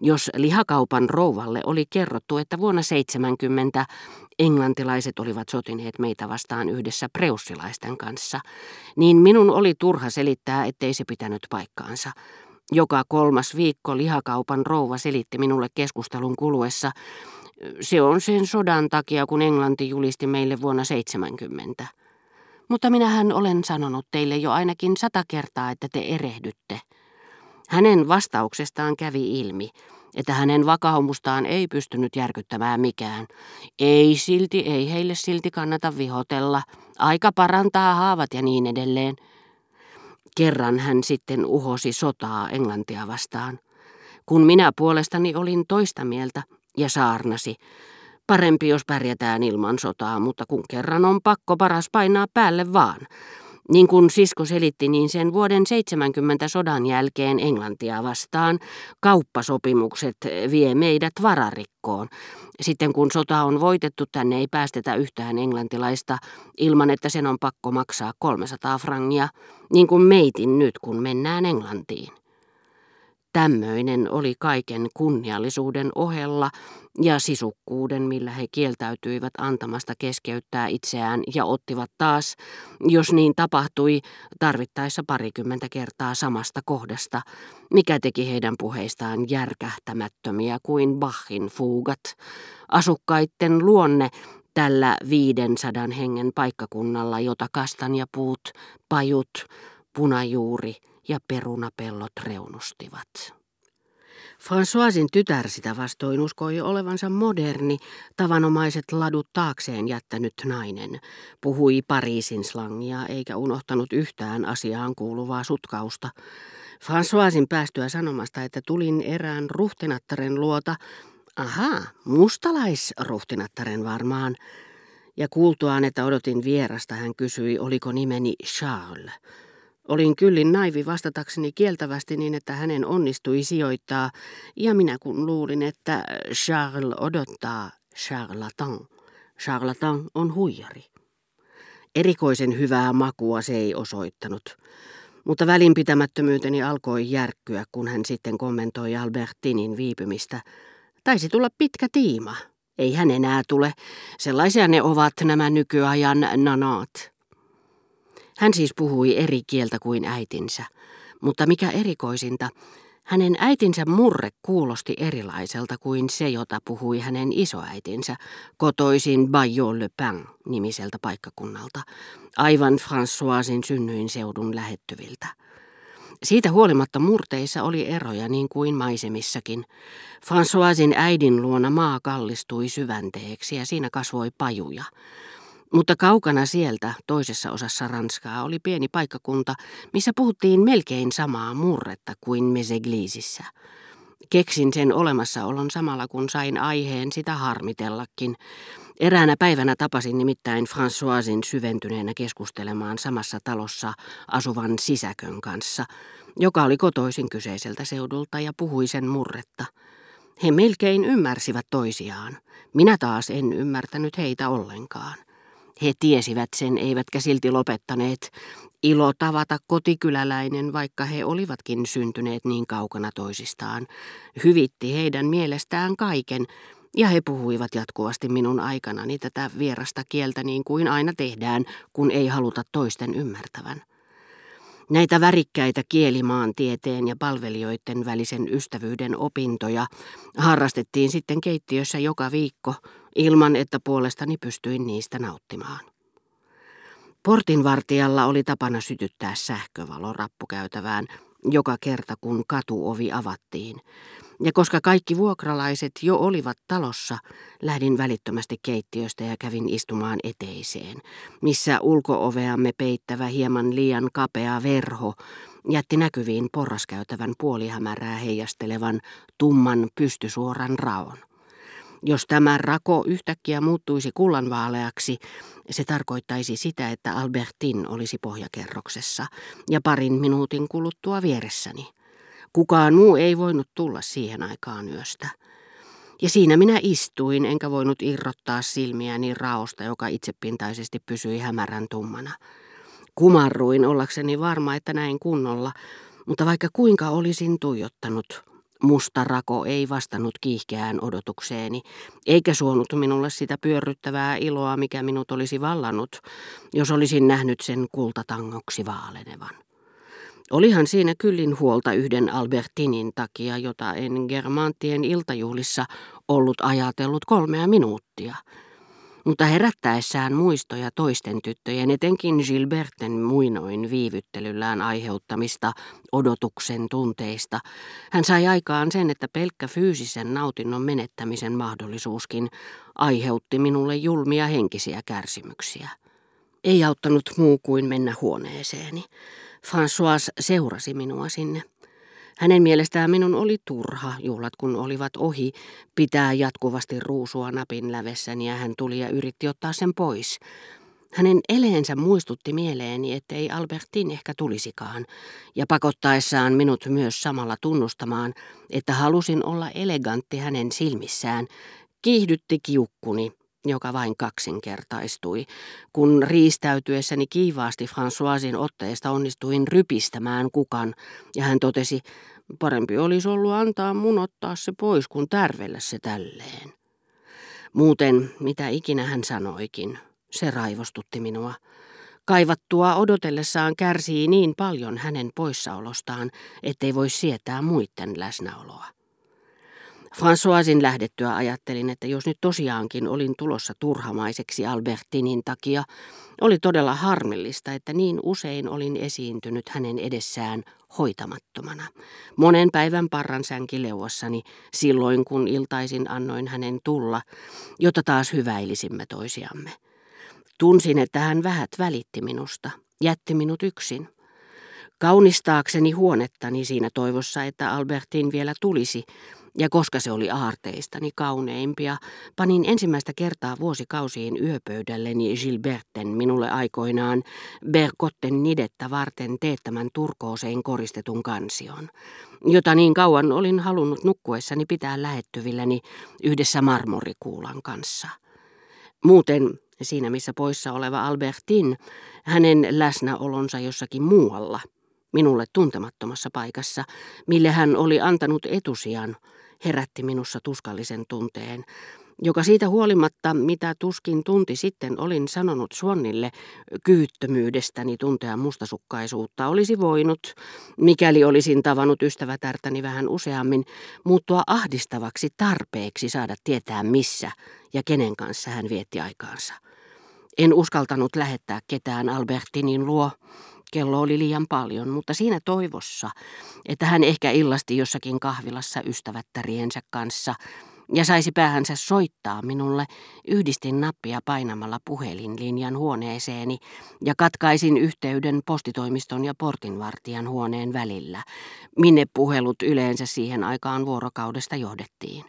Jos lihakaupan rouvalle oli kerrottu, että vuonna 70 englantilaiset olivat sotineet meitä vastaan yhdessä preussilaisten kanssa, niin minun oli turha selittää, ettei se pitänyt paikkaansa. Joka kolmas viikko lihakaupan rouva selitti minulle keskustelun kuluessa, se on sen sodan takia, kun Englanti julisti meille vuonna 70. Mutta minähän olen sanonut teille jo ainakin sata kertaa, että te erehdytte. Hänen vastauksestaan kävi ilmi, että hänen vakaumustaan ei pystynyt järkyttämään mikään. Ei silti, ei heille silti kannata vihotella. Aika parantaa haavat ja niin edelleen. Kerran hän sitten uhosi sotaa Englantia vastaan. Kun minä puolestani olin toista mieltä ja saarnasi, parempi jos pärjätään ilman sotaa, mutta kun kerran on pakko paras painaa päälle vaan. Niin kuin sisko selitti, niin sen vuoden 70 sodan jälkeen Englantia vastaan kauppasopimukset vie meidät vararikkoon. Sitten kun sota on voitettu, tänne ei päästetä yhtään englantilaista ilman, että sen on pakko maksaa 300 frangia, niin kuin meitin nyt, kun mennään Englantiin. Tämmöinen oli kaiken kunniallisuuden ohella ja sisukkuuden, millä he kieltäytyivät antamasta keskeyttää itseään ja ottivat taas, jos niin tapahtui, tarvittaessa parikymmentä kertaa samasta kohdasta, mikä teki heidän puheistaan järkähtämättömiä kuin Bachin fuugat. Asukkaitten luonne tällä 500 hengen paikkakunnalla, jota kastanjapuut, pajut, punajuuri ja perunapellot reunustivat. Françoisin tytär sitä vastoin uskoi olevansa moderni, tavanomaiset ladut taakseen jättänyt nainen. Puhui Pariisin slangia eikä unohtanut yhtään asiaan kuuluvaa sutkausta. Françoisin päästyä sanomasta, että tulin erään ruhtinattaren luota, aha, mustalaisruhtinattaren varmaan, ja kuultuaan, että odotin vierasta, hän kysyi, oliko nimeni Charles. Olin kyllin naivi vastatakseni kieltävästi niin, että hänen onnistui sijoittaa, ja minä kun luulin, että Charles odottaa charlatan. Charlatan on huijari. Erikoisen hyvää makua se ei osoittanut, mutta välinpitämättömyyteni alkoi järkkyä, kun hän sitten kommentoi Albertinin viipymistä. Taisi tulla pitkä tiima. Ei hän enää tule. Sellaisia ne ovat nämä nykyajan nanaat. Hän siis puhui eri kieltä kuin äitinsä, mutta mikä erikoisinta, hänen äitinsä murre kuulosti erilaiselta kuin se, jota puhui hänen isoäitinsä, kotoisin Bayeux-le-Pin nimiseltä paikkakunnalta, aivan Françoisin synnyin seudun lähettyviltä. Siitä huolimatta murteissa oli eroja niin kuin maisemissakin. Françoisin äidin luona maa kallistui syvänteeksi ja siinä kasvoi pajuja. Mutta kaukana sieltä, toisessa osassa Ranskaa, oli pieni paikkakunta, missä puhuttiin melkein samaa murretta kuin Meseglisissä. Keksin sen olemassaolon samalla kun sain aiheen sitä harmitellakin. Eräänä päivänä tapasin nimittäin Françoisin syventyneenä keskustelemaan samassa talossa asuvan sisäkön kanssa, joka oli kotoisin kyseiseltä seudulta ja puhui sen murretta. He melkein ymmärsivät toisiaan. Minä taas en ymmärtänyt heitä ollenkaan. He tiesivät sen, eivätkä silti lopettaneet. Ilo tavata kotikyläläinen, vaikka he olivatkin syntyneet niin kaukana toisistaan, hyvitti heidän mielestään kaiken, ja he puhuivat jatkuvasti minun aikanani tätä vierasta kieltä niin kuin aina tehdään, kun ei haluta toisten ymmärtävän. Näitä värikkäitä kielimaantieteen ja palvelijoiden välisen ystävyyden opintoja harrastettiin sitten keittiössä joka viikko, ilman että puolestani pystyin niistä nauttimaan. Portinvartijalla oli tapana sytyttää sähkövalo rappukäytävään joka kerta kun katuovi avattiin, ja koska kaikki vuokralaiset jo olivat talossa, lähdin välittömästi keittiöstä ja kävin istumaan eteiseen, missä ulkooveamme peittävä hieman liian kapea verho jätti näkyviin porraskäytävän puolihämärää heijastelevan tumman pystysuoran raon. Jos tämä rako yhtäkkiä muuttuisi kullanvaaleaksi, se tarkoittaisi sitä, että Albertin olisi pohjakerroksessa ja parin minuutin kuluttua vieressäni. Kukaan muu ei voinut tulla siihen aikaan yöstä. Ja siinä minä istuin, enkä voinut irrottaa silmiäni raosta, joka itsepintaisesti pysyi hämärän tummana. Kumarruin ollakseni varma, että näin kunnolla, mutta vaikka kuinka olisin tuijottanut, Musta rako ei vastannut kiihkeään odotukseeni, eikä suonut minulle sitä pyörryttävää iloa, mikä minut olisi vallannut, jos olisin nähnyt sen kultatangoksi vaalenevan. Olihan siinä kyllin huolta yhden Albertinin takia, jota en Germantien iltajuhlissa ollut ajatellut kolmea minuuttia – mutta herättäessään muistoja toisten tyttöjen, etenkin Gilberten muinoin viivyttelyllään aiheuttamista odotuksen tunteista, hän sai aikaan sen, että pelkkä fyysisen nautinnon menettämisen mahdollisuuskin aiheutti minulle julmia henkisiä kärsimyksiä. Ei auttanut muu kuin mennä huoneeseeni. François seurasi minua sinne. Hänen mielestään minun oli turha, juhlat kun olivat ohi, pitää jatkuvasti ruusua napin lävessäni ja hän tuli ja yritti ottaa sen pois. Hänen eleensä muistutti mieleeni, ettei Albertin ehkä tulisikaan, ja pakottaessaan minut myös samalla tunnustamaan, että halusin olla elegantti hänen silmissään, kiihdytti kiukkuni, joka vain kaksinkertaistui, kun riistäytyessäni kiivaasti Françoisin otteesta onnistuin rypistämään kukan, ja hän totesi, parempi olisi ollut antaa mun ottaa se pois, kuin tärvellä se tälleen. Muuten, mitä ikinä hän sanoikin, se raivostutti minua. Kaivattua odotellessaan kärsii niin paljon hänen poissaolostaan, ettei voi sietää muiden läsnäoloa. Françoisin lähdettyä ajattelin, että jos nyt tosiaankin olin tulossa turhamaiseksi Albertinin takia, oli todella harmillista, että niin usein olin esiintynyt hänen edessään hoitamattomana. Monen päivän parran sänki leuassani silloin, kun iltaisin annoin hänen tulla, jotta taas hyväilisimme toisiamme. Tunsin, että hän vähät välitti minusta, jätti minut yksin. Kaunistaakseni huonettani siinä toivossa, että Albertin vielä tulisi, ja koska se oli aarteistani kauneimpia, panin ensimmäistä kertaa vuosikausiin yöpöydälleni Gilberten minulle aikoinaan Berkotten nidettä varten teettämän turkooseen koristetun kansion, jota niin kauan olin halunnut nukkuessani pitää lähettyvilläni yhdessä marmorikuulan kanssa. Muuten siinä missä poissa oleva Albertin, hänen läsnäolonsa jossakin muualla, minulle tuntemattomassa paikassa, mille hän oli antanut etusijan, herätti minussa tuskallisen tunteen, joka siitä huolimatta, mitä tuskin tunti sitten olin sanonut Suonnille kyvyttömyydestäni tuntea mustasukkaisuutta, olisi voinut, mikäli olisin tavannut ystävätärtäni vähän useammin, muuttua ahdistavaksi tarpeeksi saada tietää missä ja kenen kanssa hän vietti aikaansa. En uskaltanut lähettää ketään Albertinin luo, Kello oli liian paljon, mutta siinä toivossa, että hän ehkä illasti jossakin kahvilassa ystävättäriensä kanssa ja saisi päähänsä soittaa minulle, yhdistin nappia painamalla puhelinlinjan huoneeseeni ja katkaisin yhteyden postitoimiston ja portinvartijan huoneen välillä, minne puhelut yleensä siihen aikaan vuorokaudesta johdettiin.